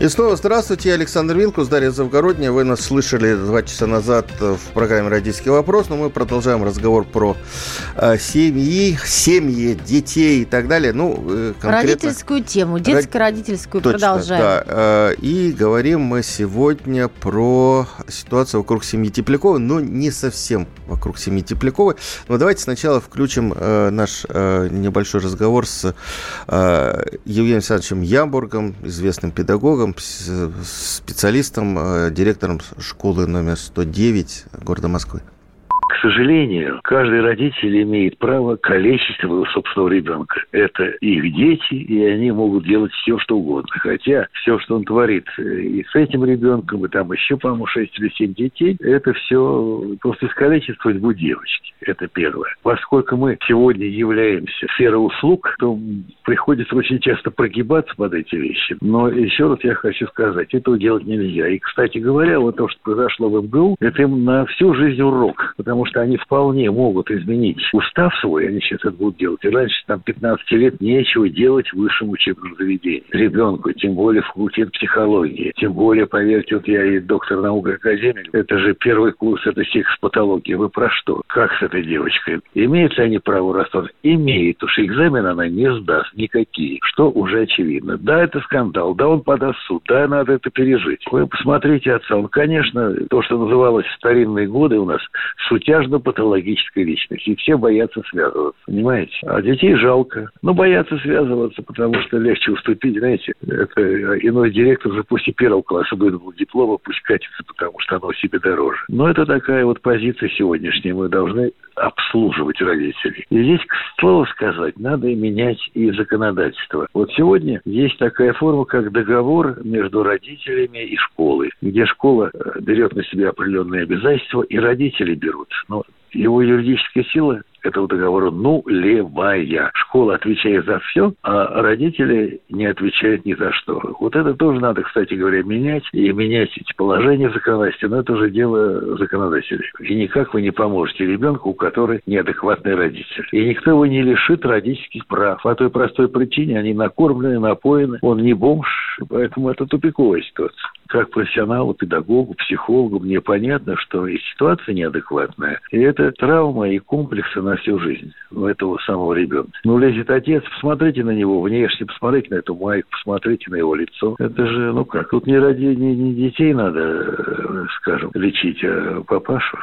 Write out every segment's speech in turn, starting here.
И снова здравствуйте, я Александр Вилкус, Дарья Завгородняя. Вы нас слышали два часа назад в программе «Родительский вопрос», но мы продолжаем разговор про э, семьи, семьи, детей и так далее. Ну, э. Родительскую тему, детско-родительскую Точно, продолжаем. Да, э, и говорим мы сегодня про ситуацию вокруг семьи Тепляковой, но не совсем вокруг семьи Тепляковой. Но давайте сначала включим наш небольшой разговор с Евгением Александровичем Ямбургом, известным педагогом, специалистом, э, директором школы номер 109 города Москвы. К сожалению, каждый родитель имеет право калечить своего собственного ребенка. Это их дети, и они могут делать все, что угодно. Хотя все, что он творит э, и с этим ребенком, и там еще, по-моему, 6 или 7 детей, это все просто искалечит судьбу девочки. Это первое. Поскольку мы сегодня являемся сферой услуг, то приходится очень часто прогибаться под эти вещи. Но еще раз я хочу сказать, этого делать нельзя. И, кстати говоря, вот то, что произошло в МГУ, это им на всю жизнь урок. Потому потому что они вполне могут изменить устав свой, они сейчас это будут делать. И раньше, там, 15 лет нечего делать в высшем учебном заведении. Ребенку, тем более факультет психологии. Тем более, поверьте, вот я и доктор наук академик, это же первый курс, это психопатология. Вы про что? Как с этой девочкой? Имеют ли они право? Имеют, потому что экзамен она не сдаст никакие, что уже очевидно. Да, это скандал, да, он подаст суд, да, надо это пережить. Вы посмотрите отца, он, конечно, то, что называлось старинные годы у нас, суть тяжно-патологической личности. И все боятся связываться, понимаете? А детей жалко. Но боятся связываться, потому что легче уступить, знаете. Это иной директор же пусть и первого класса выдумал диплома, пусть катится, потому что оно себе дороже. Но это такая вот позиция сегодняшняя. Мы должны обслуживать родителей. И здесь, к слову сказать, надо менять и законодательство. Вот сегодня есть такая форма, как договор между родителями и школой, где школа э, берет на себя определенные обязательства, и родители берут. Но его юридическая сила этого договора нулевая. Школа отвечает за все, а родители не отвечают ни за что. Вот это тоже надо, кстати говоря, менять. И менять эти положения в но это уже дело законодателей. И никак вы не поможете ребенку, у которого неадекватный родитель. И никто его не лишит родительских прав. По той простой причине они накормлены, напоены. Он не бомж, поэтому это тупиковая ситуация как профессионалу, педагогу, психологу, мне понятно, что и ситуация неадекватная. И это травма и комплексы на всю жизнь у этого самого ребенка. Ну, лезет отец, посмотрите на него внешне, посмотрите на эту майку, посмотрите на его лицо. Это же, ну как, тут не ради не, не детей надо, э, скажем, лечить, а папашу.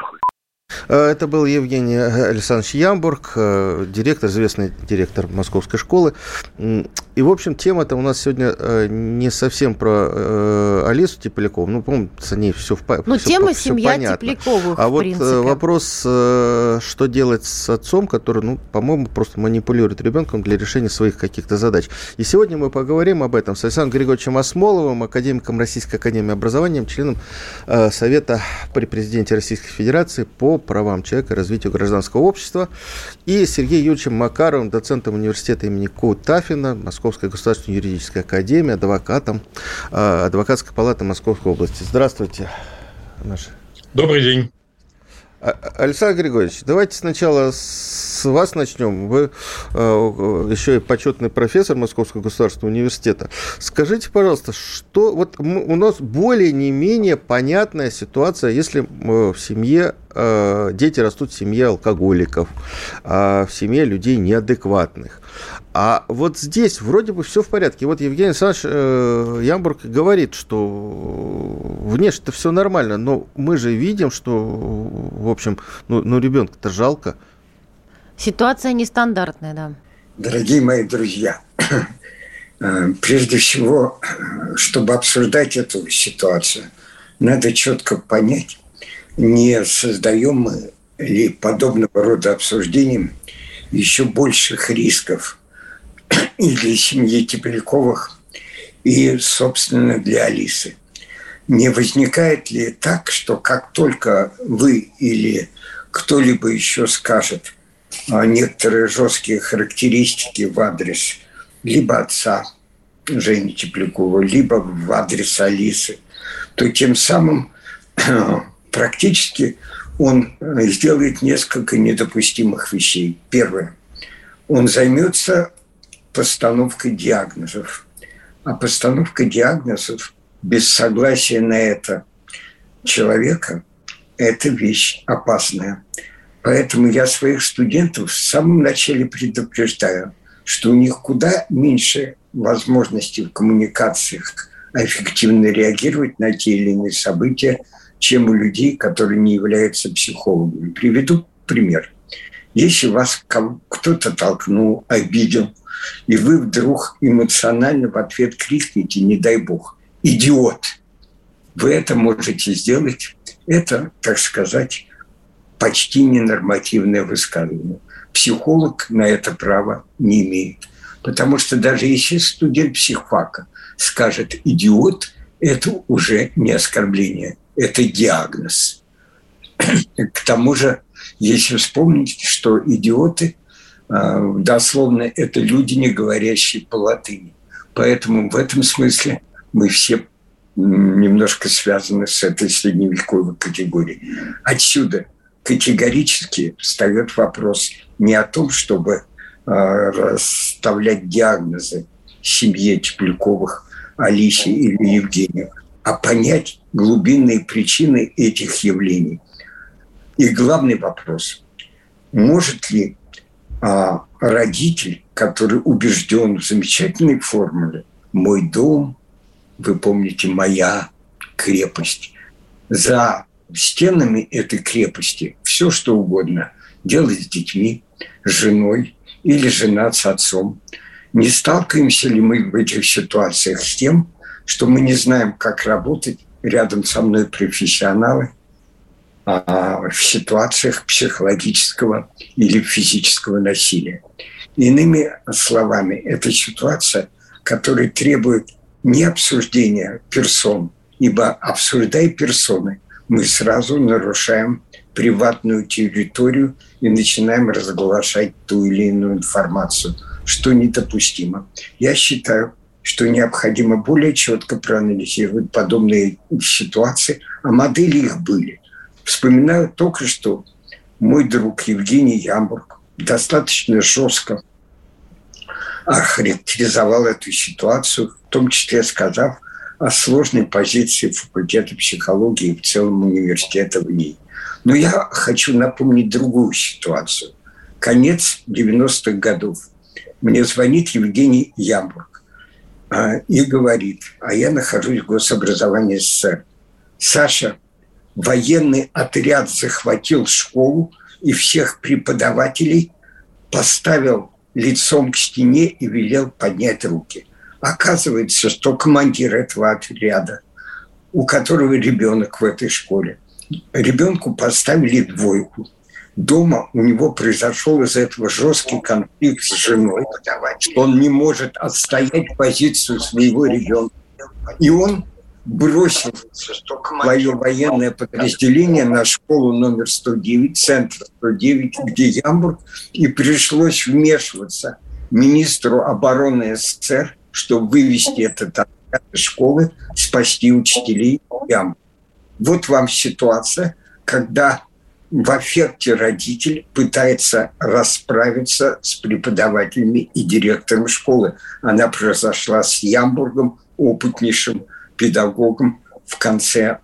Э, это был Евгений Александрович Ямбург, э, директор, известный директор Московской школы. И, в общем, тема-то у нас сегодня э, не совсем про Алису Теплякову. Ну, по-моему, с ней все в. Ну, тема все семья понятно. Тепляковых, А вот принципе. вопрос, что делать с отцом, который, ну, по-моему, просто манипулирует ребенком для решения своих каких-то задач. И сегодня мы поговорим об этом с Александром Григорьевичем Осмоловым, академиком Российской Академии Образования, членом Совета при президенте Российской Федерации по правам человека и развитию гражданского общества, и Сергеем Юрьевичем Макаровым, доцентом университета имени Ко Тафина, Московской государственной юридической академии, адвокатом э, Адвокатской палаты Московской области. Здравствуйте. Наши. Добрый день. А, Александр Григорьевич, давайте сначала с вас начнем. Вы э, еще и почетный профессор Московского государственного университета. Скажите, пожалуйста, что вот у нас более не менее понятная ситуация, если э, в семье э, дети растут в семье алкоголиков, а в семье людей неадекватных. А вот здесь вроде бы все в порядке. Вот Евгений Александрович э, Ямбург говорит, что внешне-то все нормально, но мы же видим, что, в общем, ну, ну ребенка-то жалко. Ситуация нестандартная, да. Дорогие мои друзья, э, прежде всего, чтобы обсуждать эту ситуацию, надо четко понять, не создаем мы ли подобного рода обсуждением еще больших рисков и для семьи Тепляковых, и, собственно, для Алисы. Не возникает ли так, что как только вы или кто-либо еще скажет, некоторые жесткие характеристики в адрес либо отца Жени Теплякова, либо в адрес Алисы, то тем самым практически он сделает несколько недопустимых вещей. Первое. Он займется постановкой диагнозов. А постановка диагнозов без согласия на это человека – это вещь опасная. Поэтому я своих студентов в самом начале предупреждаю, что у них куда меньше возможностей в коммуникациях эффективно реагировать на те или иные события, чем у людей, которые не являются психологами. Приведу пример. Если вас кто-то толкнул, обидел, и вы вдруг эмоционально в ответ крикнете, не дай бог, идиот, вы это можете сделать. Это, так сказать, почти ненормативное высказывание. Психолог на это право не имеет. Потому что даже если студент психфака скажет «идиот», это уже не оскорбление, это диагноз. К тому же, если вспомнить, что идиоты а, дословно это люди, не говорящие по латыни. Поэтому в этом смысле мы все немножко связаны с этой средневековой категорией. Отсюда категорически встает вопрос не о том, чтобы а, расставлять диагнозы семье Тепляковых, Алисе или Евгению, а понять глубинные причины этих явлений. И главный вопрос, может ли а, родитель, который убежден в замечательной формуле «мой дом», вы помните, «моя крепость», за стенами этой крепости все, что угодно, делать с детьми, с женой или жена с отцом. Не сталкиваемся ли мы в этих ситуациях с тем, что мы не знаем, как работать рядом со мной профессионалы а, в ситуациях психологического или физического насилия. Иными словами, это ситуация, которая требует не обсуждения персон, ибо обсуждая персоны, мы сразу нарушаем приватную территорию и начинаем разглашать ту или иную информацию, что недопустимо. Я считаю, что необходимо более четко проанализировать подобные ситуации, а модели их были. Вспоминаю только что мой друг Евгений Ямбург достаточно жестко охарактеризовал эту ситуацию, в том числе сказав, о сложной позиции факультета психологии в целом университета в ней. Но я хочу напомнить другую ситуацию. Конец 90-х годов. Мне звонит Евгений Ямбург и говорит, а я нахожусь в гособразовании СССР. Саша, военный отряд захватил школу и всех преподавателей поставил лицом к стене и велел поднять руки – Оказывается, что командир этого отряда, у которого ребенок в этой школе, ребенку поставили двойку. Дома у него произошел из этого жесткий конфликт с женой. Он не может отстоять позицию своего ребенка. И он бросил свое военное подразделение на школу номер 109, центр 109, где Ямбург, и пришлось вмешиваться министру обороны СССР чтобы вывести этот отряд из школы, спасти учителей. Вот вам ситуация, когда в эффекте родитель пытается расправиться с преподавателями и директором школы. Она произошла с Ямбургом, опытнейшим педагогом в конце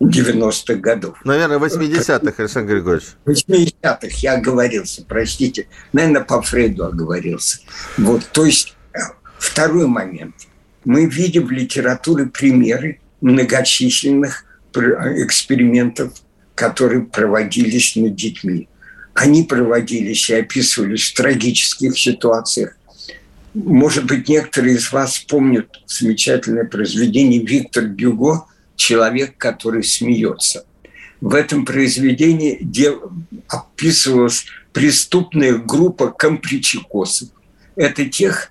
90-х годов. Наверное, 80-х, Александр Григорьевич. 80-х я оговорился, простите. Наверное, по Фрейду оговорился. Вот, то есть Второй момент. Мы видим в литературе примеры многочисленных экспериментов, которые проводились над детьми. Они проводились и описывались в трагических ситуациях. Может быть, некоторые из вас помнят замечательное произведение Виктор Гюго «Человек, который смеется». В этом произведении описывалась преступная группа компличекосов. Это тех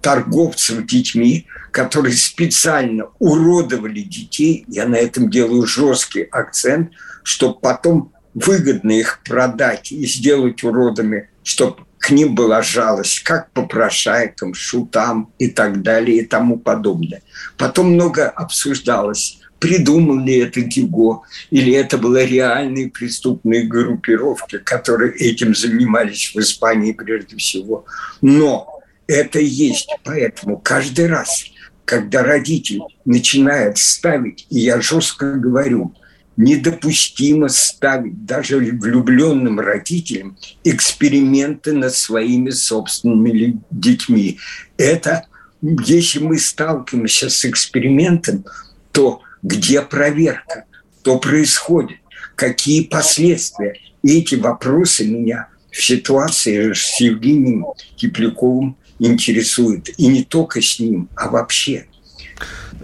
торговцев детьми, которые специально уродовали детей, я на этом делаю жесткий акцент, чтобы потом выгодно их продать и сделать уродами, чтобы к ним была жалость, как попрошайкам, шутам и так далее и тому подобное. Потом много обсуждалось, придумал ли это Гиго, или это были реальные преступные группировки, которые этим занимались в Испании прежде всего. Но это есть. Поэтому каждый раз, когда родитель начинает ставить, и я жестко говорю, недопустимо ставить даже влюбленным родителям эксперименты над своими собственными детьми. Это, если мы сталкиваемся с экспериментом, то где проверка, что происходит, какие последствия. И эти вопросы меня в ситуации с Евгением Тепляковым интересуют. И не только с ним, а вообще.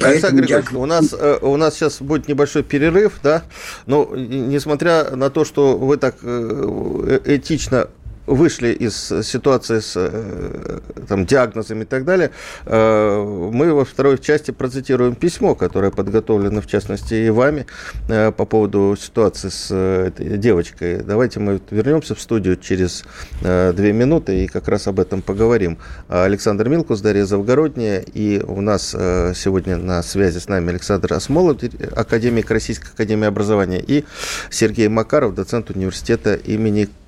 Поэтому я... у, нас, э, у нас сейчас будет небольшой перерыв, да, но несмотря на то, что вы так э, этично вышли из ситуации с э, там, диагнозами и так далее, э, мы во второй части процитируем письмо, которое подготовлено, в частности, и вами э, по поводу ситуации с этой девочкой. Давайте мы вернемся в студию через две минуты и как раз об этом поговорим. Александр Милкус, Дарья Завгородняя, и у нас сегодня на связи с нами Александр Осмолов, академик Российской Академии Образования, и Сергей Макаров, доцент университета имени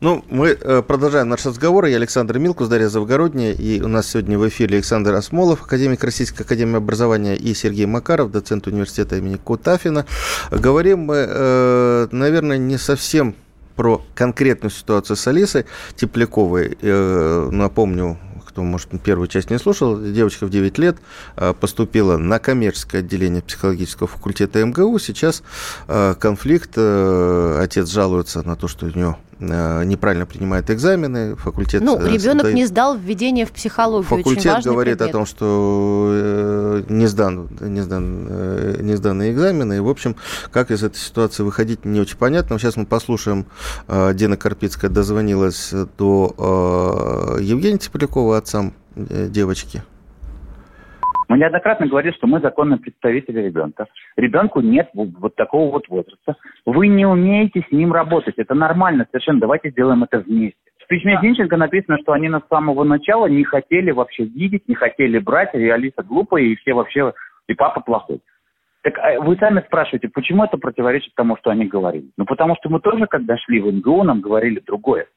Ну, мы э, продолжаем наш разговор. Я Александр Милкус, Дарья Завгородняя. И у нас сегодня в эфире Александр Осмолов, академик Российской Академии Образования, и Сергей Макаров, доцент университета имени Кутафина. Говорим мы, э, наверное, не совсем про конкретную ситуацию с Алисой Тепляковой. Э, напомню, кто, может, первую часть не слушал, девочка в 9 лет поступила на коммерческое отделение психологического факультета МГУ. Сейчас конфликт, отец жалуется на то, что у Э, неправильно принимает экзамены, факультет... Ну, э, ребенок дает... не сдал введение в психологию, Факультет говорит предмет. о том, что э, не, сдан, не, сдан, не сданные экзамены, и, в общем, как из этой ситуации выходить, не очень понятно. Сейчас мы послушаем, Дина Карпицкая дозвонилась до Евгения Теплякова, отцам девочки. Мы неоднократно говорили, что мы законные представители ребенка. Ребенку нет вот такого вот возраста. Вы не умеете с ним работать. Это нормально совершенно. Давайте сделаем это вместе. В письме Зинченко написано, что они с самого начала не хотели вообще видеть, не хотели брать, и Алиса глупая, и все вообще, и папа плохой. Так а вы сами спрашиваете, почему это противоречит тому, что они говорили? Ну, потому что мы тоже, когда шли в МГУ, нам говорили другое.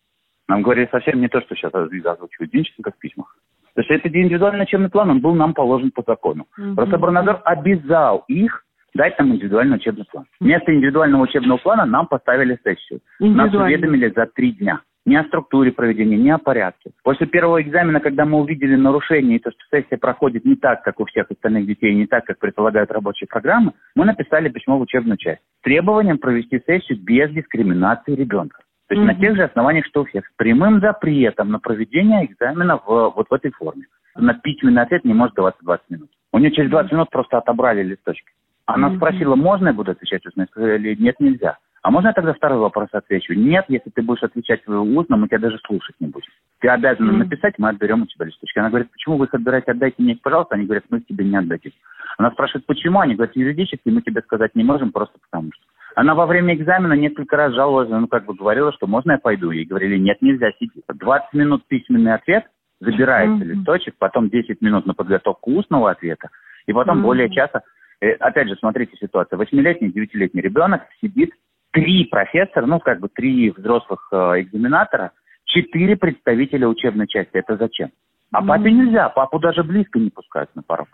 Нам говорили совсем не то, что сейчас озвучивают Зинченко в письмах. То есть это индивидуальный учебный план, он был нам положен по закону. Mm-hmm. Рособорнадзор обязал их дать нам индивидуальный учебный план. Вместо индивидуального учебного плана нам поставили сессию. Нас уведомили за три дня. Ни о структуре проведения, ни о порядке. После первого экзамена, когда мы увидели нарушение, и то, что сессия проходит не так, как у всех остальных детей, не так, как предполагают рабочие программы, мы написали письмо в учебную часть с требованием провести сессию без дискриминации ребенка. То есть mm-hmm. на тех же основаниях, что у всех. С прямым запретом на проведение экзамена в, вот в этой форме. На письменный ответ не может даваться 20 минут. У нее через 20 минут просто отобрали листочки. Она mm-hmm. спросила, можно я буду отвечать устно? Я сказали, нет, нельзя. А можно я тогда второй вопрос отвечу? Нет, если ты будешь отвечать устно, мы тебя даже слушать не будем. Ты обязана mm-hmm. написать, мы отберем у тебя листочки. Она говорит, почему вы их отбираете, отдайте мне их, пожалуйста. Они говорят, мы тебе не отдадим. Она спрашивает, почему? Они говорят, юридически мы тебе сказать не можем, просто потому что. Она во время экзамена несколько раз жаловалась, ну, как бы говорила, что можно я пойду? Ей говорили, нет, нельзя, сиди. 20 минут письменный ответ, забирается mm-hmm. листочек, потом 10 минут на подготовку устного ответа, и потом mm-hmm. более часто, э, опять же, смотрите ситуацию, восьмилетний, девятилетний ребенок сидит, три профессора, ну, как бы три взрослых э, экзаменатора, четыре представителя учебной части. Это зачем? А mm-hmm. папе нельзя, папу даже близко не пускают на порог.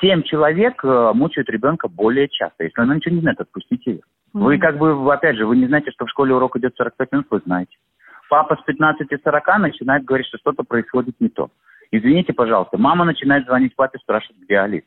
Семь человек э, мучают ребенка более часто. Если она ничего не знает, отпустите ее. Вы как бы, опять же, вы не знаете, что в школе урок идет 45 минут, вы знаете. Папа с 15-40 начинает говорить, что что-то происходит не то. Извините, пожалуйста, мама начинает звонить папе, спрашивать, где Алиса.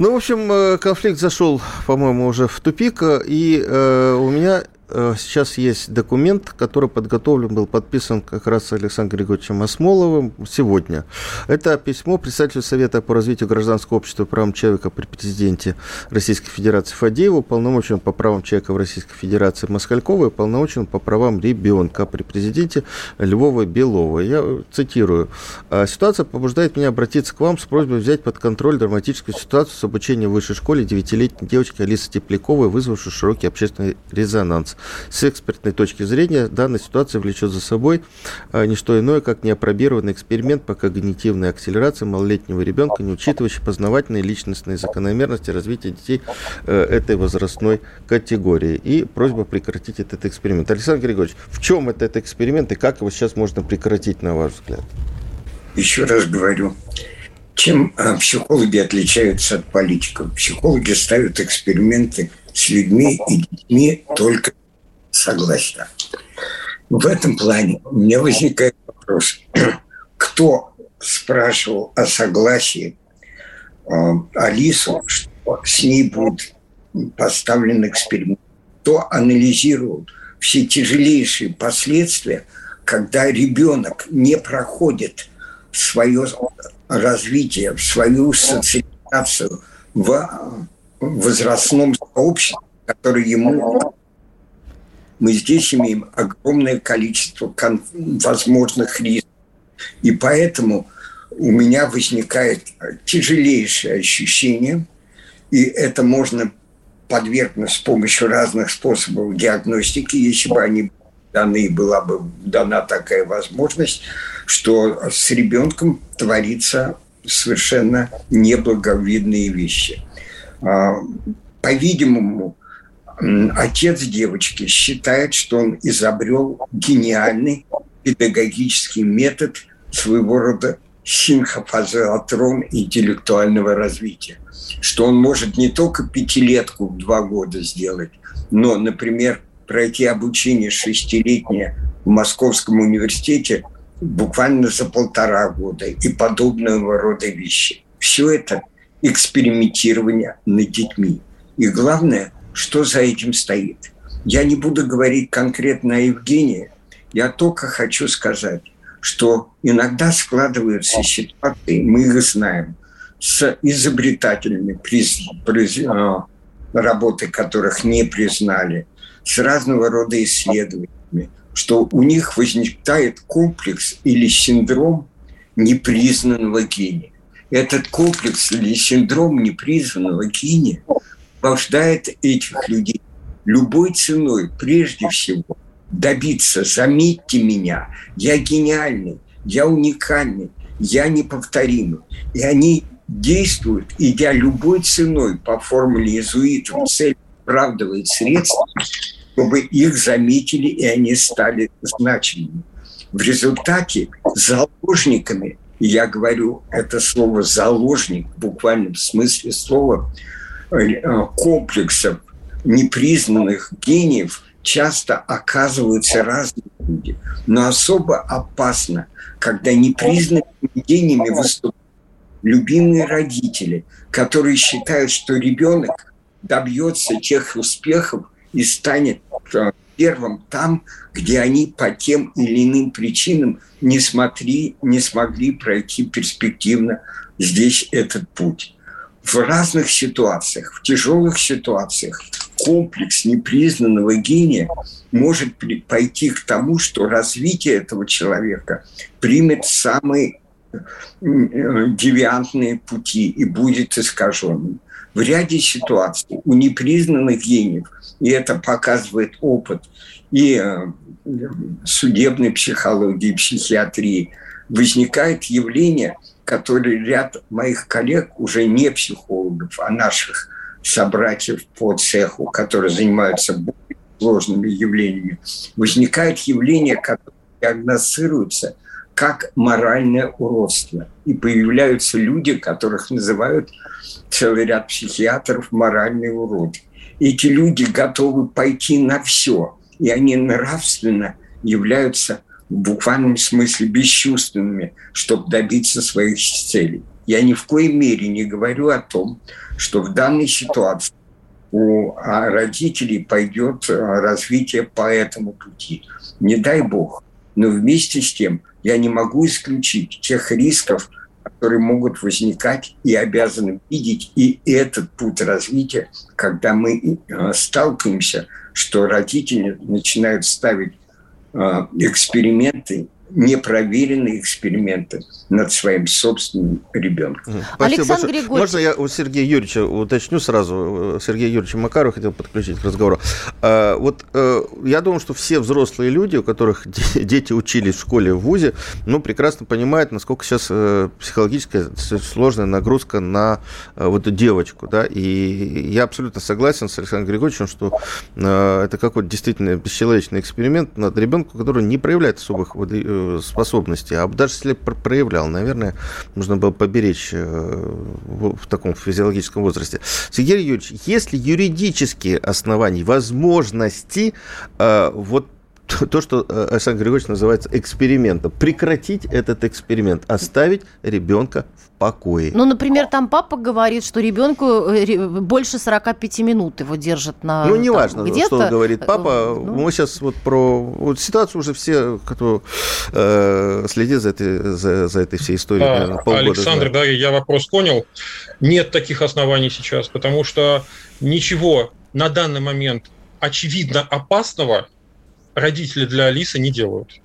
Ну, в общем, э, конфликт зашел, по-моему, уже в тупик, и э, у меня э, сейчас есть документ, который подготовлен, был подписан как раз Александром Григорьевичем Осмоловым сегодня. Это письмо представителю Совета по развитию гражданского общества и правам человека при президенте Российской Федерации Фадееву, полномочен по правам человека в Российской Федерации Москалькова и полномочен по правам ребенка при президенте Львова Белова. Я цитирую. «А «Ситуация побуждает меня обратиться к вам с просьбой взять под контроль драматическую ситуацию с обучением в высшей школе девятилетней девочки Алисы Тепляковой, вызвавшей широкий общественный резонанс. С экспертной точки зрения данная ситуация влечет за собой а, не что иное, как неопробированный эксперимент по когнитивной акселерации малолетнего ребенка, не учитывающий познавательные личностные закономерности развития детей э, этой возрастной категории. И просьба прекратить этот эксперимент. Александр Григорьевич, в чем этот эксперимент и как его сейчас можно прекратить, на ваш взгляд? Еще раз говорю, чем а, психологи отличаются от политиков? Психологи ставят эксперименты с людьми и детьми только согласно. В этом плане у меня возникает вопрос. Кто спрашивал о согласии э, Алису, что с ней будет поставлен эксперимент? Кто анализировал все тяжелейшие последствия, когда ребенок не проходит свое развитие, свою социализацию в возрастном сообществе, которое ему мы здесь имеем огромное количество возможных рисков. И поэтому у меня возникает тяжелейшее ощущение, и это можно подвергнуть с помощью разных способов диагностики, если бы они даны, была бы дана такая возможность, что с ребенком творится совершенно неблаговидные вещи. А, по-видимому, отец девочки считает, что он изобрел гениальный педагогический метод своего рода синхофазоатрон интеллектуального развития. Что он может не только пятилетку в два года сделать, но, например, пройти обучение шестилетнее в Московском университете буквально за полтора года и подобного рода вещи. Все это экспериментирование над детьми. И главное, что за этим стоит. Я не буду говорить конкретно о Евгении, я только хочу сказать, что иногда складываются ситуации, мы их знаем, с изобретателями, приз, приз, а, работы которых не признали, с разного рода исследованиями, что у них возникает комплекс или синдром непризнанного гения. Этот комплекс или синдром непризнанного гения побуждает этих людей любой ценой, прежде всего, добиться, заметьте меня, я гениальный, я уникальный, я неповторимый. И они действуют, идя любой ценой по формуле иезуитов, цель оправдывает средства, чтобы их заметили, и они стали значимыми. В результате заложниками, я говорю это слово «заложник» в буквальном смысле слова, комплексов непризнанных гениев часто оказываются разные люди. Но особо опасно, когда непризнанными гениями выступают любимые родители, которые считают, что ребенок добьется тех успехов, и станет э, первым там, где они по тем или иным причинам не, смотри, не смогли пройти перспективно здесь этот путь. В разных ситуациях, в тяжелых ситуациях комплекс непризнанного гения может пойти к тому, что развитие этого человека примет самые э, девиантные пути и будет искаженным. В ряде ситуаций у непризнанных гениев и это показывает опыт и э, судебной психологии, и психиатрии, возникает явление, которое ряд моих коллег, уже не психологов, а наших собратьев по цеху, которые занимаются более сложными явлениями, возникает явление, которое диагностируется как моральное уродство. И появляются люди, которых называют целый ряд психиатров моральные уроды эти люди готовы пойти на все, и они нравственно являются в буквальном смысле бесчувственными, чтобы добиться своих целей. Я ни в коей мере не говорю о том, что в данной ситуации у а, родителей пойдет развитие по этому пути. Не дай бог. Но вместе с тем я не могу исключить тех рисков, которые могут возникать и обязаны видеть и этот путь развития, когда мы сталкиваемся, что родители начинают ставить эксперименты непроверенные эксперименты над своим собственным ребенком. Спасибо Александр Григорьевич. Можно я у Сергея Юрьевича уточню сразу? Сергей Юрьевич Макарова хотел подключить к разговору. А, вот э, я думаю, что все взрослые люди, у которых дети учились в школе, в ВУЗе, ну, прекрасно понимают, насколько сейчас э, психологическая сложная нагрузка на э, вот эту девочку, да, и я абсолютно согласен с Александром Григорьевичем, что это какой-то действительно бесчеловечный эксперимент над ребенком, который не проявляет особых способности, а даже если проявлял, наверное, нужно было поберечь э, в таком физиологическом возрасте. Сергей Юрьевич, есть ли юридические основания, возможности э, вот то, что э, Александр Григорьевич называется экспериментом. Прекратить этот эксперимент, оставить ребенка в покое. Ну, например, там папа говорит, что ребенку э, больше 45 минут его держат на... Ну, неважно, что говорит папа. Ну... Мы сейчас вот про вот ситуацию уже все, кто э, следит за этой, за, за этой всей историей. А, наверное, Александр, да, я вопрос понял. Нет таких оснований сейчас, потому что ничего на данный момент очевидно опасного родители для Алисы не делают.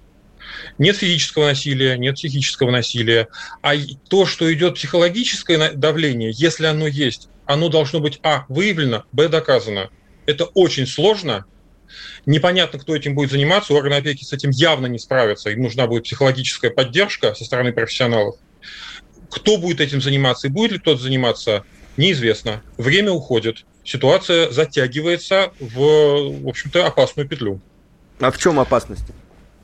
Нет физического насилия, нет психического насилия. А то, что идет психологическое давление, если оно есть, оно должно быть, а, выявлено, б, доказано. Это очень сложно, Непонятно, кто этим будет заниматься. Органы опеки с этим явно не справятся. Им нужна будет психологическая поддержка со стороны профессионалов. Кто будет этим заниматься и будет ли кто-то заниматься, неизвестно. Время уходит. Ситуация затягивается в, в общем-то, опасную петлю. А в чем опасность?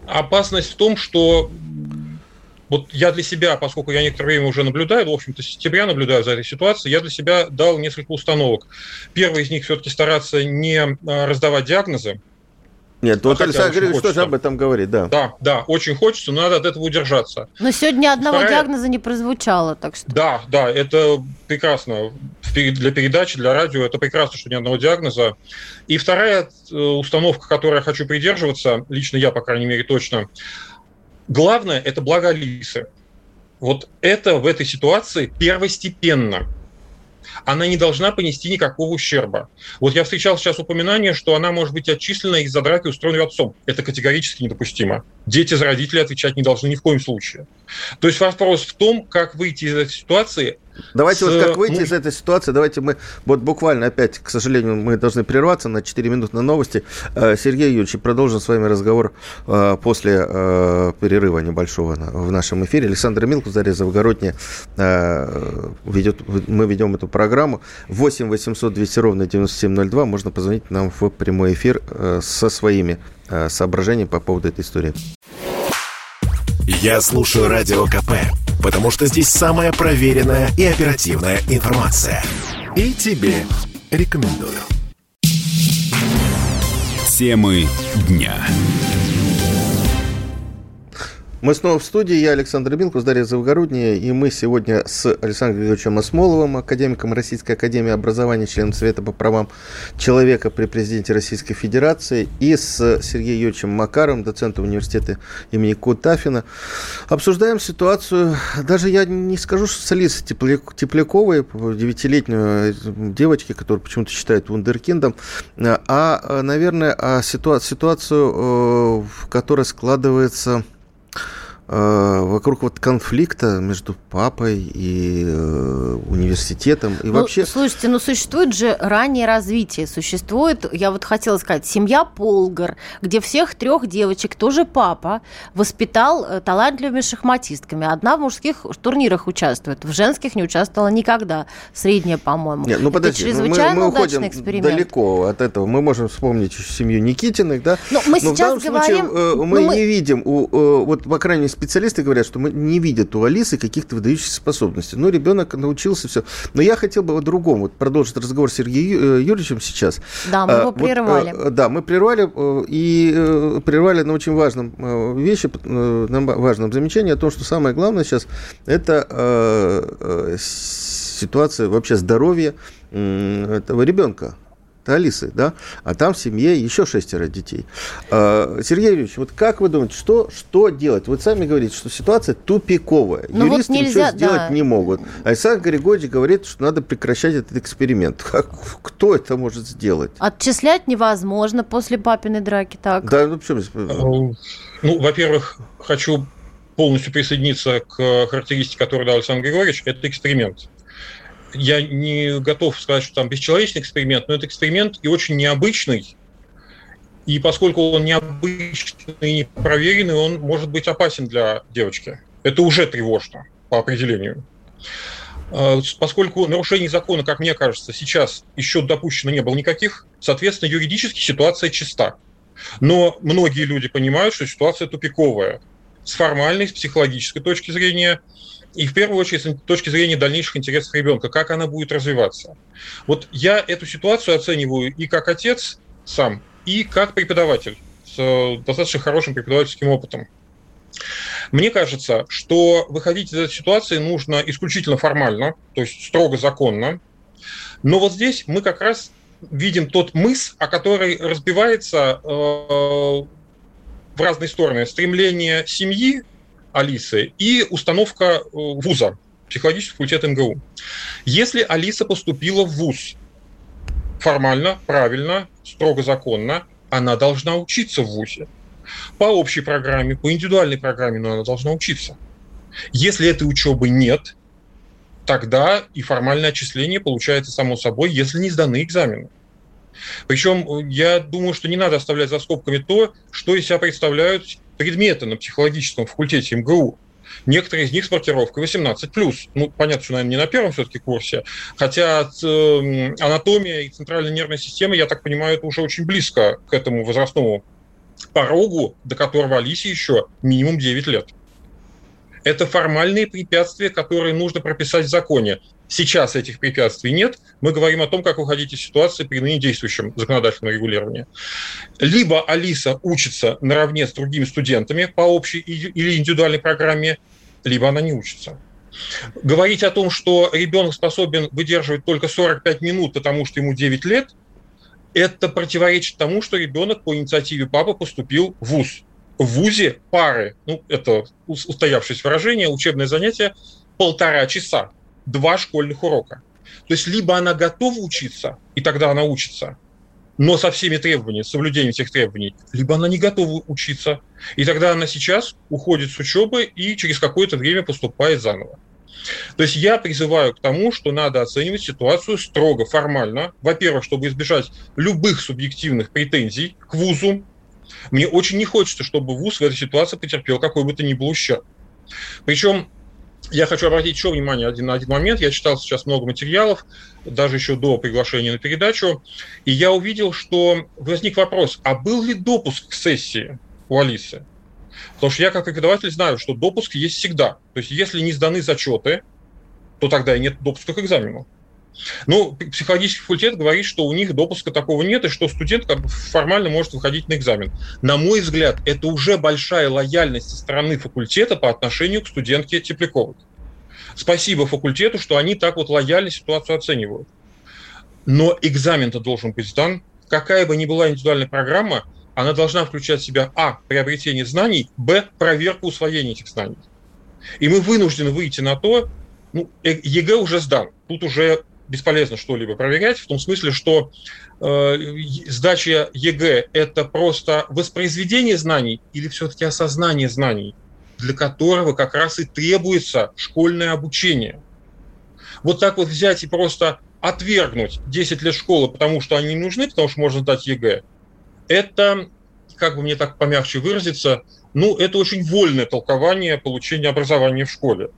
Опасность в том, что вот я для себя, поскольку я некоторое время уже наблюдаю, в общем-то, с сентября наблюдаю за этой ситуацией, я для себя дал несколько установок. Первый из них все-таки стараться не а, раздавать диагнозы, нет, вот а Александр Григорьевич тоже об этом говорит, да. Да, да, очень хочется, но надо от этого удержаться. Но сегодня одного Вторая... диагноза не прозвучало, так что... Да, да, это прекрасно для передачи, для радио, это прекрасно, что ни одного диагноза. И вторая э, установка, которой я хочу придерживаться, лично я, по крайней мере, точно, главное – это благо Алисы. Вот это в этой ситуации первостепенно – она не должна понести никакого ущерба. Вот я встречал сейчас упоминание, что она может быть отчислена из-за драки, устроенной отцом. Это категорически недопустимо. Дети за родителей отвечать не должны ни в коем случае. То есть вопрос в том, как выйти из этой ситуации Давайте с... вот как выйти ну... из этой ситуации, давайте мы вот буквально опять, к сожалению, мы должны прерваться на 4 минуты на новости. Э, Сергей Юрьевич, продолжим с вами разговор э, после э, перерыва небольшого в нашем эфире. Александр Милкус, Дарья Завгородняя ведет, мы ведем эту программу. 8 800 200 ровно 9702. Можно позвонить нам в прямой эфир со своими соображениями по поводу этой истории. Я слушаю Радио КП потому что здесь самая проверенная и оперативная информация. И тебе рекомендую. Темы дня. Мы снова в студии. Я Александр Билкус, Дарья Завгородняя. И мы сегодня с Александром Григорьевичем Осмоловым, академиком Российской Академии Образования, членом Совета по правам человека при президенте Российской Федерации, и с Сергеем Юрьевичем Макаром, доцентом университета имени Кутафина. Обсуждаем ситуацию, даже я не скажу, что с Алисой Тепляковой, девятилетней девочки, которую почему-то считают вундеркиндом, а, наверное, а ситуацию, в которой складывается Э, вокруг вот конфликта между папой и э, университетом и ну, вообще. Слушайте, ну существует же раннее развитие, существует, я вот хотела сказать, семья Полгар, где всех трех девочек тоже папа воспитал э, талантливыми шахматистками. Одна в мужских турнирах участвует, в женских не участвовала никогда, средняя, по-моему. Нет, ну подожди, Это чрезвычайно мы, мы уходим эксперимент. далеко от этого. Мы можем вспомнить семью Никитиных, да? Но мы Но сейчас в данном говорим, случае мы, ну, мы не видим, у, вот по крайней специалисты говорят, что мы не видят у Алисы каких-то выдающихся способностей. Ну, ребенок научился все. Но я хотел бы о другом вот продолжить разговор с Сергеем э, Юрьевичем сейчас. Да, мы его вот, прервали. Э, да, мы прервали и э, прервали на очень важном вещи, на важном замечании о том, что самое главное сейчас это ситуация вообще здоровья этого ребенка Алисы, да, а там в семье еще шестеро детей. А, Сергей Юрьевич, вот как вы думаете, что, что делать? Вы сами говорите, что ситуация тупиковая. Ну Юристы вот нельзя, ничего сделать да. не могут. Александр Григорьевич говорит, что надо прекращать этот эксперимент. Как, кто это может сделать? Отчислять невозможно после папиной драки, так. Да, ну почему? Ну, во-первых, хочу полностью присоединиться к характеристике, которую дал Александр Григорьевич. Это эксперимент. Я не готов сказать, что там бесчеловечный эксперимент, но это эксперимент и очень необычный. И поскольку он необычный и непроверенный, он может быть опасен для девочки. Это уже тревожно по определению. А, Поскольку нарушений закона, как мне кажется, сейчас еще допущено не было никаких, соответственно, юридически ситуация чиста. Но многие люди понимают, что ситуация тупиковая с формальной, с психологической точки зрения, и в первую очередь с точки зрения дальнейших интересов ребенка, как она будет развиваться. Вот я эту ситуацию оцениваю и как отец сам, и как преподаватель с э, достаточно хорошим преподавательским опытом. Мне кажется, что выходить из этой ситуации нужно исключительно формально, то есть строго законно. Но вот здесь мы как раз видим тот мыс, о который разбивается э, в разные стороны. Стремление семьи Алисы и установка э, вуза, психологический факультет МГУ. Если Алиса поступила в вуз формально, правильно, строго законно, она должна учиться в ВУЗе. По общей программе, по индивидуальной программе, но она должна учиться. Если этой учебы нет, тогда и формальное отчисление получается само собой, если не сданы экзамены. Причем я думаю, что не надо оставлять за скобками то, что из себя представляют предметы на психологическом факультете МГУ. Некоторые из них с маркировкой 18+. Ну, понятно, что, наверное, не на первом все-таки курсе. Хотя э, анатомия и центральная нервная система, я так понимаю, это уже очень близко к этому возрастному порогу, до которого Алисе еще минимум 9 лет. Это формальные препятствия, которые нужно прописать в законе. Сейчас этих препятствий нет. Мы говорим о том, как выходить из ситуации при ныне действующем законодательном регулировании. Либо Алиса учится наравне с другими студентами по общей или индивидуальной программе, либо она не учится. Говорить о том, что ребенок способен выдерживать только 45 минут, потому что ему 9 лет, это противоречит тому, что ребенок по инициативе папы поступил в ВУЗ. В ВУЗе пары, ну, это устоявшееся выражение, учебное занятие полтора часа, два школьных урока. То есть либо она готова учиться, и тогда она учится, но со всеми требованиями, соблюдением всех требований, либо она не готова учиться, и тогда она сейчас уходит с учебы и через какое-то время поступает заново. То есть я призываю к тому, что надо оценивать ситуацию строго, формально. Во-первых, чтобы избежать любых субъективных претензий к ВУЗу. Мне очень не хочется, чтобы ВУЗ в этой ситуации потерпел какой бы то ни был ущерб. Причем я хочу обратить еще внимание один, на один момент. Я читал сейчас много материалов, даже еще до приглашения на передачу, и я увидел, что возник вопрос, а был ли допуск к сессии у Алисы? Потому что я как преподаватель знаю, что допуск есть всегда. То есть если не сданы зачеты, то тогда и нет допуска к экзамену. Ну, психологический факультет говорит, что у них допуска такого нет, и что студент как бы формально может выходить на экзамен. На мой взгляд, это уже большая лояльность со стороны факультета по отношению к студентке Тепляковой. Спасибо факультету, что они так вот лояльно ситуацию оценивают. Но экзамен-то должен быть сдан. Какая бы ни была индивидуальная программа, она должна включать в себя а. приобретение знаний, б. проверку усвоения этих знаний. И мы вынуждены выйти на то, ну, ЕГЭ уже сдан. Тут уже бесполезно что-либо проверять, в том смысле, что э, сдача ЕГЭ – это просто воспроизведение знаний или все-таки осознание знаний, для которого как раз и требуется школьное обучение. Вот так вот взять и просто отвергнуть 10 лет школы, потому что они не нужны, потому что можно сдать ЕГЭ, это, как бы мне так помягче выразиться, ну, это очень вольное толкование получения образования в школе.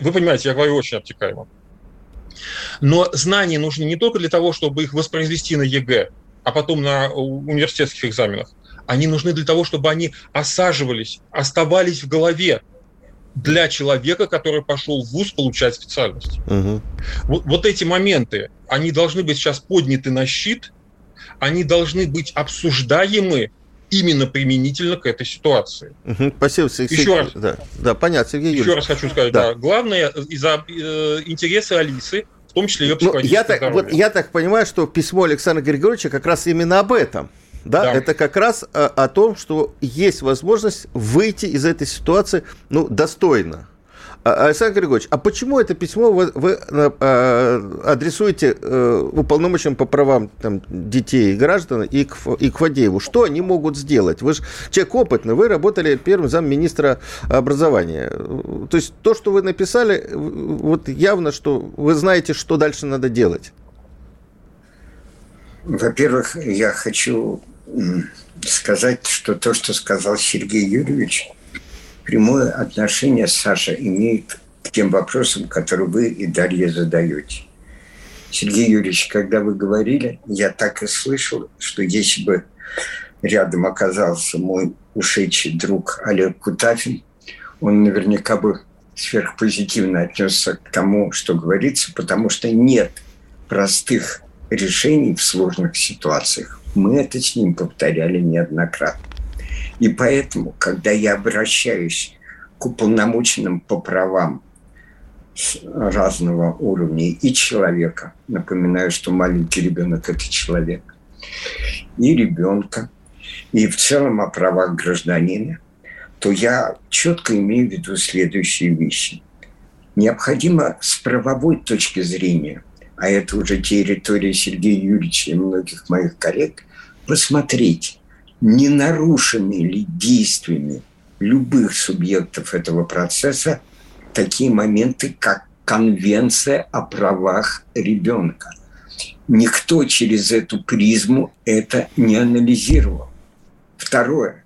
Вы понимаете, я говорю очень обтекаемо. Но знания нужны не только для того, чтобы их воспроизвести на ЕГЭ, а потом на университетских экзаменах. Они нужны для того, чтобы они осаживались, оставались в голове для человека, который пошел в ВУЗ получать специальность. Угу. Вот, вот эти моменты, они должны быть сейчас подняты на щит, они должны быть обсуждаемы именно применительно к этой ситуации. Угу, спасибо, Сергей. Еще раз, да, да, понятно, Сергей Еще Юрьевич. раз хочу сказать, да. да главное из-за э, интересы Алисы, в том числе ее ну, я так, вот, я так понимаю, что письмо Александра Григорьевича как раз именно об этом. Да, да. это как раз о, о том, что есть возможность выйти из этой ситуации ну, достойно. А, Александр Григорьевич, а почему это письмо вы, вы а, адресуете э, уполномоченным по правам там, детей и граждан и к, и к Фадееву? Что они могут сделать? Вы же человек опытный, вы работали первым замминистра образования. То есть то, что вы написали, вот явно, что вы знаете, что дальше надо делать. Во-первых, я хочу сказать, что то, что сказал Сергей Юрьевич, прямое отношение Саша имеет к тем вопросам, которые вы и Дарья задаете. Сергей Юрьевич, когда вы говорили, я так и слышал, что если бы рядом оказался мой ушедший друг Олег Кутафин, он наверняка бы сверхпозитивно отнесся к тому, что говорится, потому что нет простых решений в сложных ситуациях. Мы это с ним повторяли неоднократно. И поэтому, когда я обращаюсь к уполномоченным по правам разного уровня и человека, напоминаю, что маленький ребенок – это человек, и ребенка, и в целом о правах гражданина, то я четко имею в виду следующие вещи. Необходимо с правовой точки зрения, а это уже территория Сергея Юрьевича и многих моих коллег, посмотреть, не нарушены ли действиями любых субъектов этого процесса такие моменты, как Конвенция о правах ребенка. Никто через эту призму это не анализировал. Второе.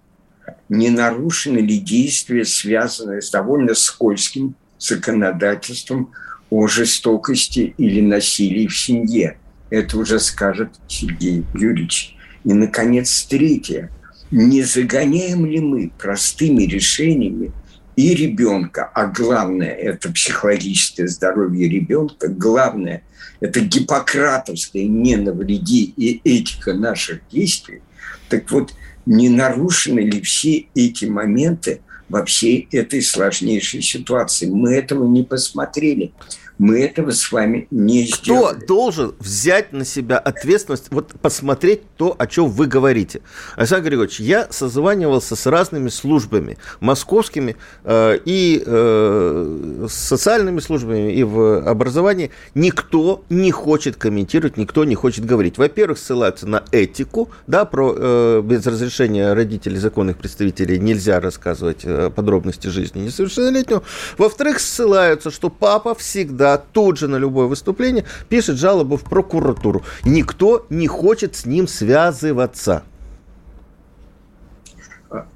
Не нарушены ли действия, связанные с довольно скользким законодательством о жестокости или насилии в семье? Это уже скажет Сергей Юрьевич. И, наконец, третье. Не загоняем ли мы простыми решениями и ребенка, а главное – это психологическое здоровье ребенка, главное – это гиппократовское «не навреди» и этика наших действий, так вот, не нарушены ли все эти моменты во всей этой сложнейшей ситуации? Мы этого не посмотрели. Мы этого с вами не сделали. Кто должен взять на себя ответственность, вот посмотреть то, о чем вы говорите? Александр Григорьевич, я созванивался с разными службами, московскими э, и э, социальными службами, и в образовании. Никто не хочет комментировать, никто не хочет говорить. Во-первых, ссылаются на этику, да, про э, без разрешения родителей, законных представителей нельзя рассказывать э, подробности жизни несовершеннолетнего. Во-вторых, ссылаются, что папа всегда тут же на любое выступление пишет жалобу в прокуратуру. Никто не хочет с ним связываться.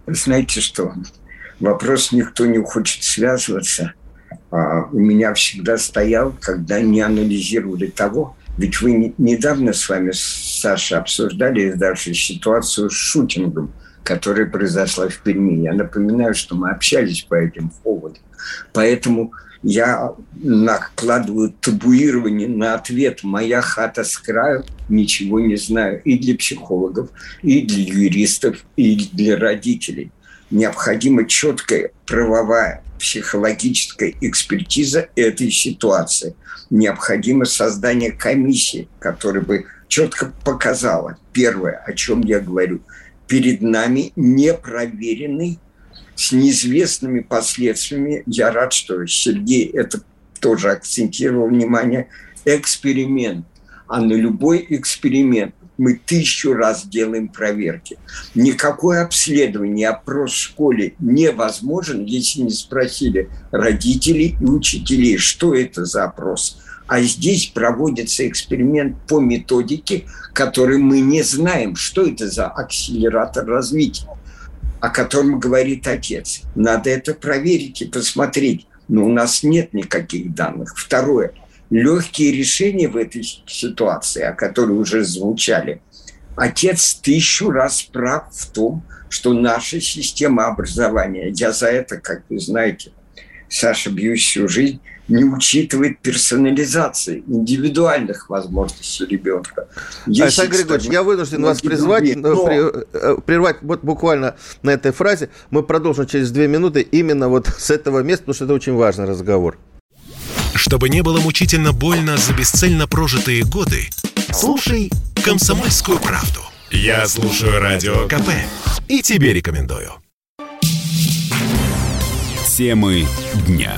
Знаете что? Вопрос «никто не хочет связываться» а, у меня всегда стоял, когда не анализировали того, ведь вы недавно с вами, Саша, обсуждали дальше ситуацию с шутингом, которая произошла в Перми. Я напоминаю, что мы общались по этим поводам. Поэтому я накладываю табуирование на ответ «моя хата с краю», ничего не знаю и для психологов, и для юристов, и для родителей. Необходима четкая правовая психологическая экспертиза этой ситуации. Необходимо создание комиссии, которая бы четко показала, первое, о чем я говорю, перед нами непроверенный с неизвестными последствиями. Я рад, что Сергей это тоже акцентировал внимание. Эксперимент. А на любой эксперимент мы тысячу раз делаем проверки. Никакое обследование, опрос в школе невозможен, если не спросили родителей и учителей, что это за опрос. А здесь проводится эксперимент по методике, который мы не знаем, что это за акселератор развития о котором говорит отец. Надо это проверить и посмотреть. Но у нас нет никаких данных. Второе. Легкие решения в этой ситуации, о которой уже звучали. Отец тысячу раз прав в том, что наша система образования, я за это, как вы знаете, Саша, бьюсь всю жизнь, не учитывает персонализации, индивидуальных возможностей ребенка. Есть Александр Григорьевич, я вынужден вас призвать, но... Э, прервать вот буквально на этой фразе. Мы продолжим через две минуты именно вот с этого места, потому что это очень важный разговор. Чтобы не было мучительно больно за бесцельно прожитые годы, слушай «Комсомольскую правду». Я слушаю Радио КП и тебе рекомендую. Темы дня.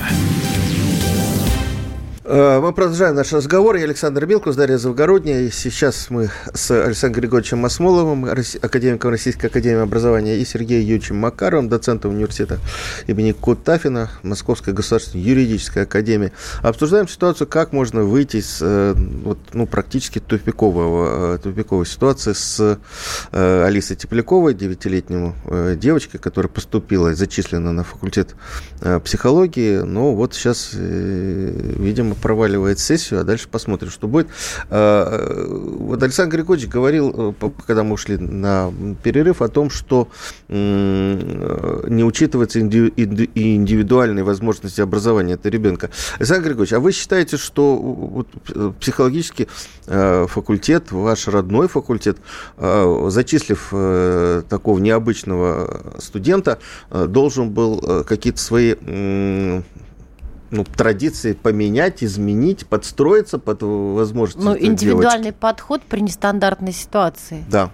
Э, мы продолжаем наш разговор. Я Александр Милкус, Дарья Завгородняя. И сейчас мы с Александром Григорьевичем Осмоловым, академиком Российской Академии Образования, и Сергеем Юрьевичем Макаровым, доцентом университета имени Кутафина, Московской государственной юридической академии. Обсуждаем ситуацию, как можно выйти из э, вот, ну, практически тупикового, э, тупиковой ситуации с Алисой Тепляковой, девятилетнему девочкой, которая поступила зачислена на факультет психологии. Но вот сейчас, видимо, проваливает сессию, а дальше посмотрим, что будет. А, вот Александр Григорьевич говорил, э, когда мы ушли на перерыв, о том, что не учитываются индивидуальные возможности образования этого ребенка. Александр Григорьевич, а вы считаете, что э, психологический э, факультет, ваш родной факультет, зачислив такого необычного студента, должен был какие-то свои ну, традиции поменять, изменить, подстроиться под возможности. Ну, индивидуальный девочки. подход при нестандартной ситуации. Да.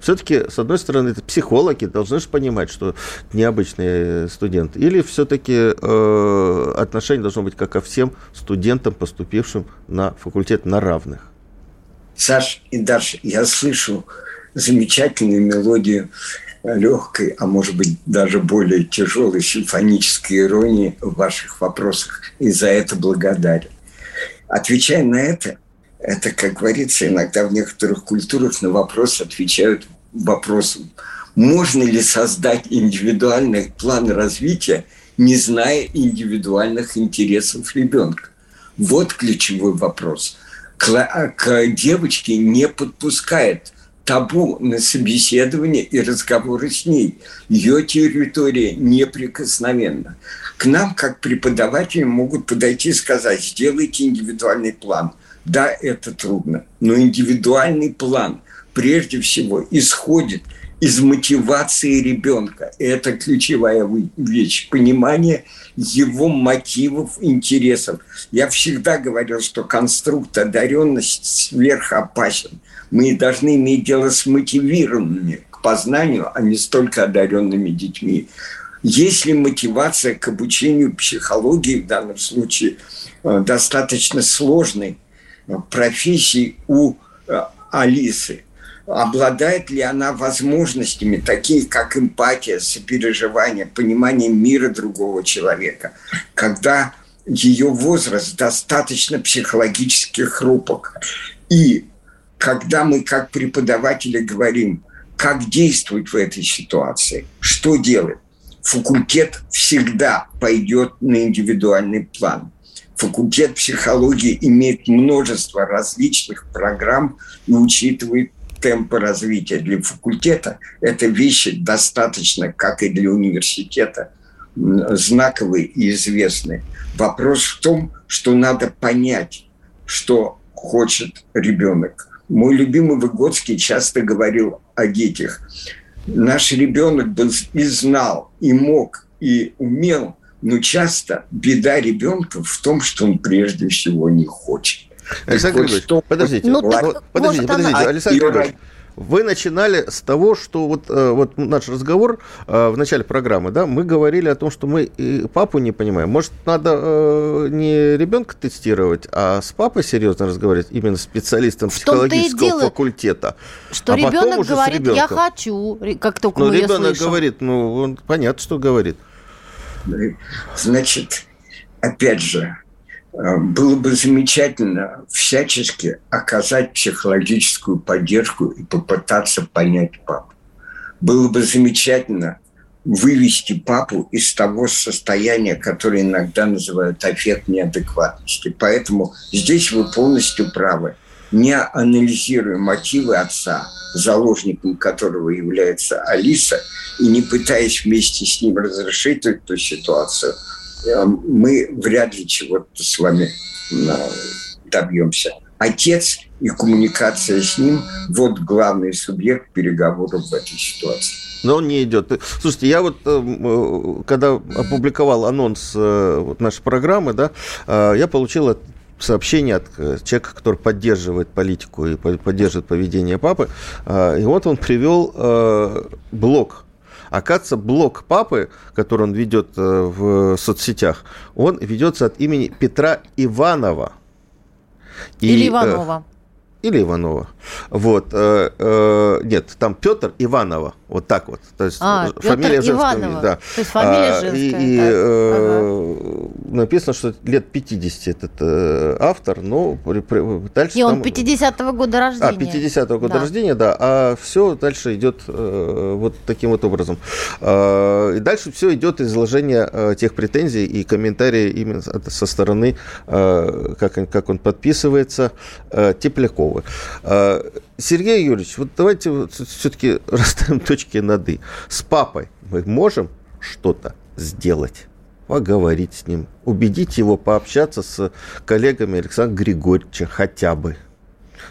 Все-таки, с одной стороны, это психологи должны же понимать, что необычный студент. Или все-таки э, отношение должно быть как ко всем студентам, поступившим на факультет на равных. Саш и Даша, я слышу замечательную мелодию легкой, а может быть даже более тяжелой симфонической иронии в ваших вопросах. И за это благодарен. Отвечая на это, это, как говорится, иногда в некоторых культурах на вопрос отвечают вопросом, можно ли создать индивидуальный план развития, не зная индивидуальных интересов ребенка. Вот ключевой вопрос. К, к девочке не подпускает – табу на собеседование и разговоры с ней. Ее территория неприкосновенна. К нам, как преподавателям, могут подойти и сказать, сделайте индивидуальный план. Да, это трудно, но индивидуальный план прежде всего исходит из мотивации ребенка. Это ключевая вещь. Понимание его мотивов, интересов. Я всегда говорил, что конструкт одаренность сверхопасен мы должны иметь дело с мотивированными к познанию, а не столько одаренными детьми. Если мотивация к обучению психологии в данном случае э, достаточно сложной э, профессии у э, Алисы, обладает ли она возможностями, такие как эмпатия, сопереживание, понимание мира другого человека, когда ее возраст достаточно психологически хрупок. И когда мы как преподаватели говорим, как действовать в этой ситуации, что делать, факультет всегда пойдет на индивидуальный план. Факультет психологии имеет множество различных программ и учитывает темпы развития. Для факультета это вещи достаточно, как и для университета, знаковые и известные. Вопрос в том, что надо понять, что хочет ребенок мой любимый Выгодский часто говорил о детях. Наш ребенок был и знал, и мог, и умел, но часто беда ребенка в том, что он прежде всего не хочет. Александр Григорьевич, подождите, ну, так, подождите, подождите, Александр Григорьевич, вы начинали с того, что вот, э, вот наш разговор э, в начале программы, да, мы говорили о том, что мы и папу не понимаем. Может, надо э, не ребенка тестировать, а с папой серьезно разговаривать, именно специалистом психологического факультета. Что а ребенок говорит, я хочу, как только Но мы ребенок слышим. говорит, ну, он понятно, что говорит. Значит, опять же, было бы замечательно всячески оказать психологическую поддержку и попытаться понять папу. Было бы замечательно вывести папу из того состояния, которое иногда называют эффект неадекватности. Поэтому здесь вы полностью правы. Не анализируя мотивы отца, заложником которого является Алиса, и не пытаясь вместе с ним разрешить эту ситуацию – Э, мы вряд ли чего-то с вами э, добьемся. отец и коммуникация с ним – вот главный субъект переговоров в этой ситуации. Но он не идет. Слушайте, я вот, э, когда опубликовал анонс нашей программы, да, я получил сообщение от человека, который поддерживает политику и поддерживает поведение папы. И вот он привел блог Оказывается, блог папы, который он ведет э, в соцсетях, он ведется от имени Петра Иванова. И, Или Иванова. Э, или Иванова. Вот. Э, э, нет, там Петр Иванова. Вот так вот. То есть а, фамилия Петр женская. Иванова. Да. То есть фамилия а, женская. И, и э, ага. написано, что лет 50 этот э, автор, но при, при, дальше... И он 50-го года рождения. А, 50-го года да. рождения, да. А все дальше идет э, вот таким вот образом. Э, и дальше все идет изложение э, тех претензий и комментарии именно со стороны, э, как, как он подписывается, э, Тепляковы. Э, Сергей Юрьевич, вот давайте вот все-таки расставим точки над «и». С папой мы можем что-то сделать? поговорить с ним, убедить его пообщаться с коллегами Александра Григорьевича хотя бы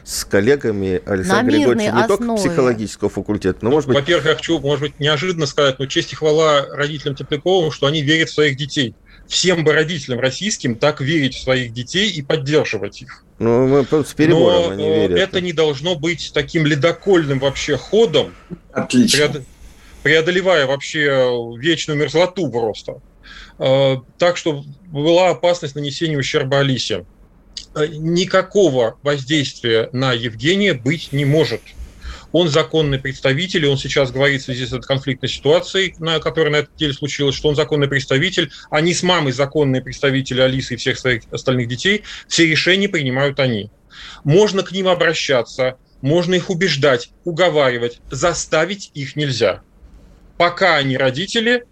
с коллегами Александра Григорьевича не основе. только психологического факультета, но, может быть... Во-первых, я хочу, может быть, неожиданно сказать, но честь и хвала родителям Тепляковым, что они верят в своих детей. Всем бы родителям российским так верить в своих детей и поддерживать их. Ну, мы с перебором Но они верят. это не должно быть таким ледокольным вообще ходом, Отлично. преодолевая вообще вечную мерзлоту просто. А, так что была опасность нанесения ущерба Алисе. Никакого воздействия на Евгения быть не может – он законный представитель, и он сейчас говорит в связи с этой конфликтной ситуацией, на, которая на этом деле случилась, что он законный представитель, они с мамой законные представители Алисы и всех своих остальных детей, все решения принимают они. Можно к ним обращаться, можно их убеждать, уговаривать, заставить их нельзя. Пока они родители,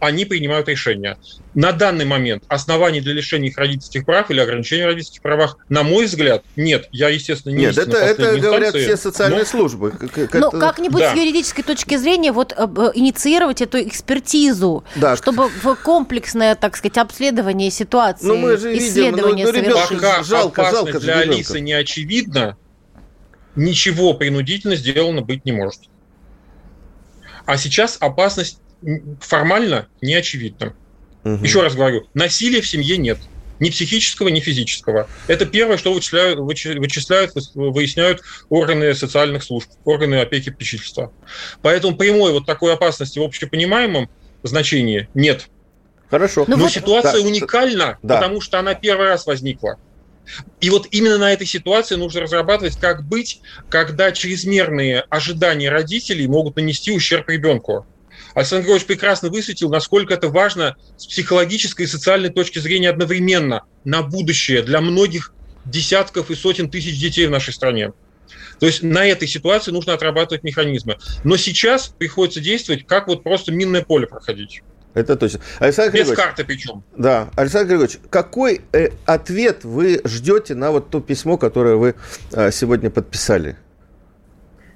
они принимают решения. На данный момент оснований для лишения их родительских прав или ограничения родительских правах, на мой взгляд, нет. Я, естественно, не Нет, это, это говорят все социальные но... службы. Как, но как-нибудь да. с юридической точки зрения вот э, инициировать эту экспертизу, да. чтобы в комплексное, так сказать, обследование ситуации, ну, мы же исследование видим, ну, ну, совершить. Пока жалко, жалко для ребенка. Алисы не очевидно, ничего принудительно сделано быть не может. А сейчас опасность формально не очевидно. Угу. Еще раз говорю, насилия в семье нет. Ни психического, ни физического. Это первое, что вычисляют, вычисляют, выясняют органы социальных служб, органы опеки попечительства. Поэтому прямой вот такой опасности в общепонимаемом значении нет. Хорошо. Но, Но вот... ситуация да, уникальна, да. потому что она первый раз возникла. И вот именно на этой ситуации нужно разрабатывать, как быть, когда чрезмерные ожидания родителей могут нанести ущерб ребенку. Александр Григорьевич прекрасно высветил, насколько это важно с психологической и социальной точки зрения одновременно на будущее для многих десятков и сотен тысяч детей в нашей стране. То есть на этой ситуации нужно отрабатывать механизмы. Но сейчас приходится действовать, как вот просто минное поле проходить. Это точно. Александр Без карты причем. Да. Александр Григорьевич, какой э, ответ вы ждете на вот то письмо, которое вы э, сегодня подписали?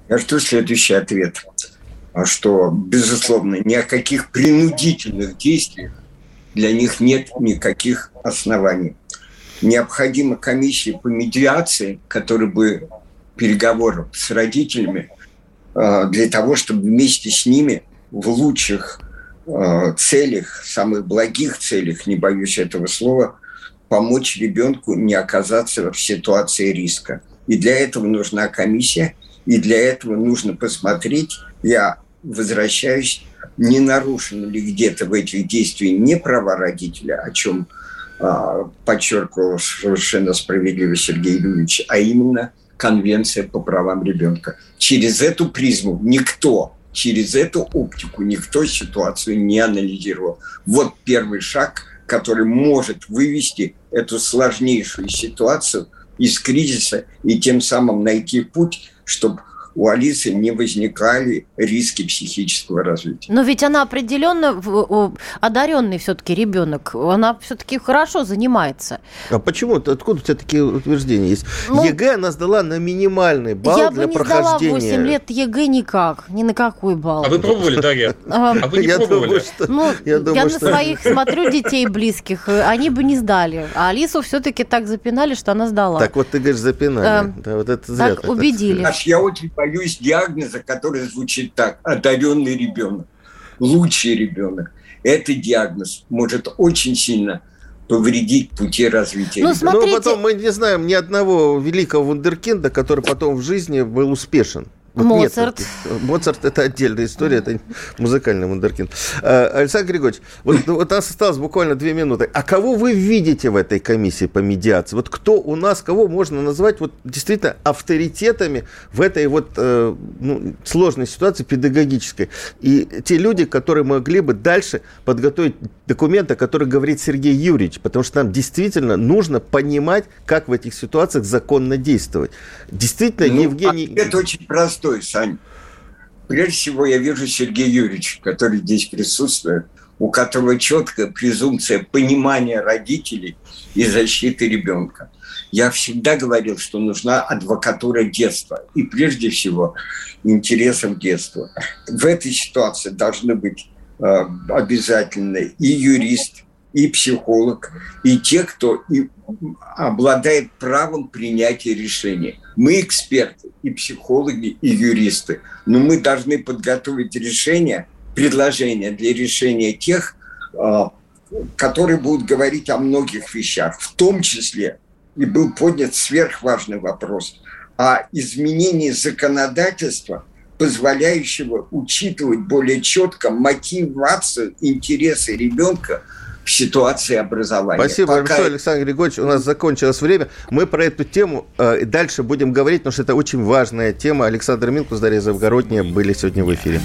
Я жду следующий ответ. А что, безусловно, ни о каких принудительных действиях для них нет никаких оснований. Необходима комиссия по медиации, которая бы переговоров с родителями а, для того, чтобы вместе с ними в лучших а, целях, самых благих целях, не боюсь этого слова, помочь ребенку не оказаться в ситуации риска. И для этого нужна комиссия, и для этого нужно посмотреть, я возвращаюсь, не нарушены ли где-то в этих действиях не права родителя, о чем а, подчеркивал совершенно справедливо Сергей Юрьевич, а именно Конвенция по правам ребенка. Через эту призму никто, через эту оптику никто ситуацию не анализировал. Вот первый шаг, который может вывести эту сложнейшую ситуацию из кризиса и тем самым найти путь, чтобы у Алисы не возникали риски психического развития. Но ведь она определенно одаренный все-таки ребенок. Она все-таки хорошо занимается. А почему? Откуда у тебя такие утверждения есть? Ну, ЕГЭ она сдала на минимальный балл я для бы не прохождения. сдала 8 лет ЕГЭ никак, ни на какой балл. А вы пробовали, Дарья? А вы не я пробовали? Ну, я, я на своих смотрю детей близких, э, они бы не сдали. А Алису все-таки так запинали, что она сдала. Так вот ты говоришь, запинали. Э, да, вот это зря так убедили. Я очень боюсь диагноза, который звучит так. Одаренный ребенок. Лучший ребенок. Этот диагноз может очень сильно повредить пути развития. Ну, ребенка. смотрите- Но потом мы не знаем ни одного великого вундеркинда, который потом в жизни был успешен. Вот нет Моцарт. таких. Моцарт – это отдельная история, это музыкальный вундеркинд. А, Александр Григорьевич, вот, вот у нас осталось буквально две минуты. А кого вы видите в этой комиссии по медиации? Вот кто у нас, кого можно назвать вот действительно авторитетами в этой вот э, ну, сложной ситуации педагогической? И те люди, которые могли бы дальше подготовить документы, о которых говорит Сергей Юрьевич, потому что нам действительно нужно понимать, как в этих ситуациях законно действовать. Действительно, Ну, Евгений... Это очень простой, Сань. Прежде всего, я вижу Сергея Юрьевича, который здесь присутствует, у которого четкая презумпция понимания родителей и защиты ребенка. Я всегда говорил, что нужна адвокатура детства. И прежде всего интересам детства. В этой ситуации должны быть э, обязательно и юрист, и психолог, и те, кто и обладает правом принятия решений. Мы эксперты, и психологи, и юристы, но мы должны подготовить решения, предложения для решения тех, а, которые будут говорить о многих вещах, в том числе, и был поднят сверхважный вопрос, о изменении законодательства, позволяющего учитывать более четко мотивацию, интересы ребенка в ситуации образования. Спасибо Пока большое, Александр Григорьевич. У нас закончилось время. Мы про эту тему э, дальше будем говорить, потому что это очень важная тема. Александр Милкус, Дарья Завгородняя были сегодня в эфире.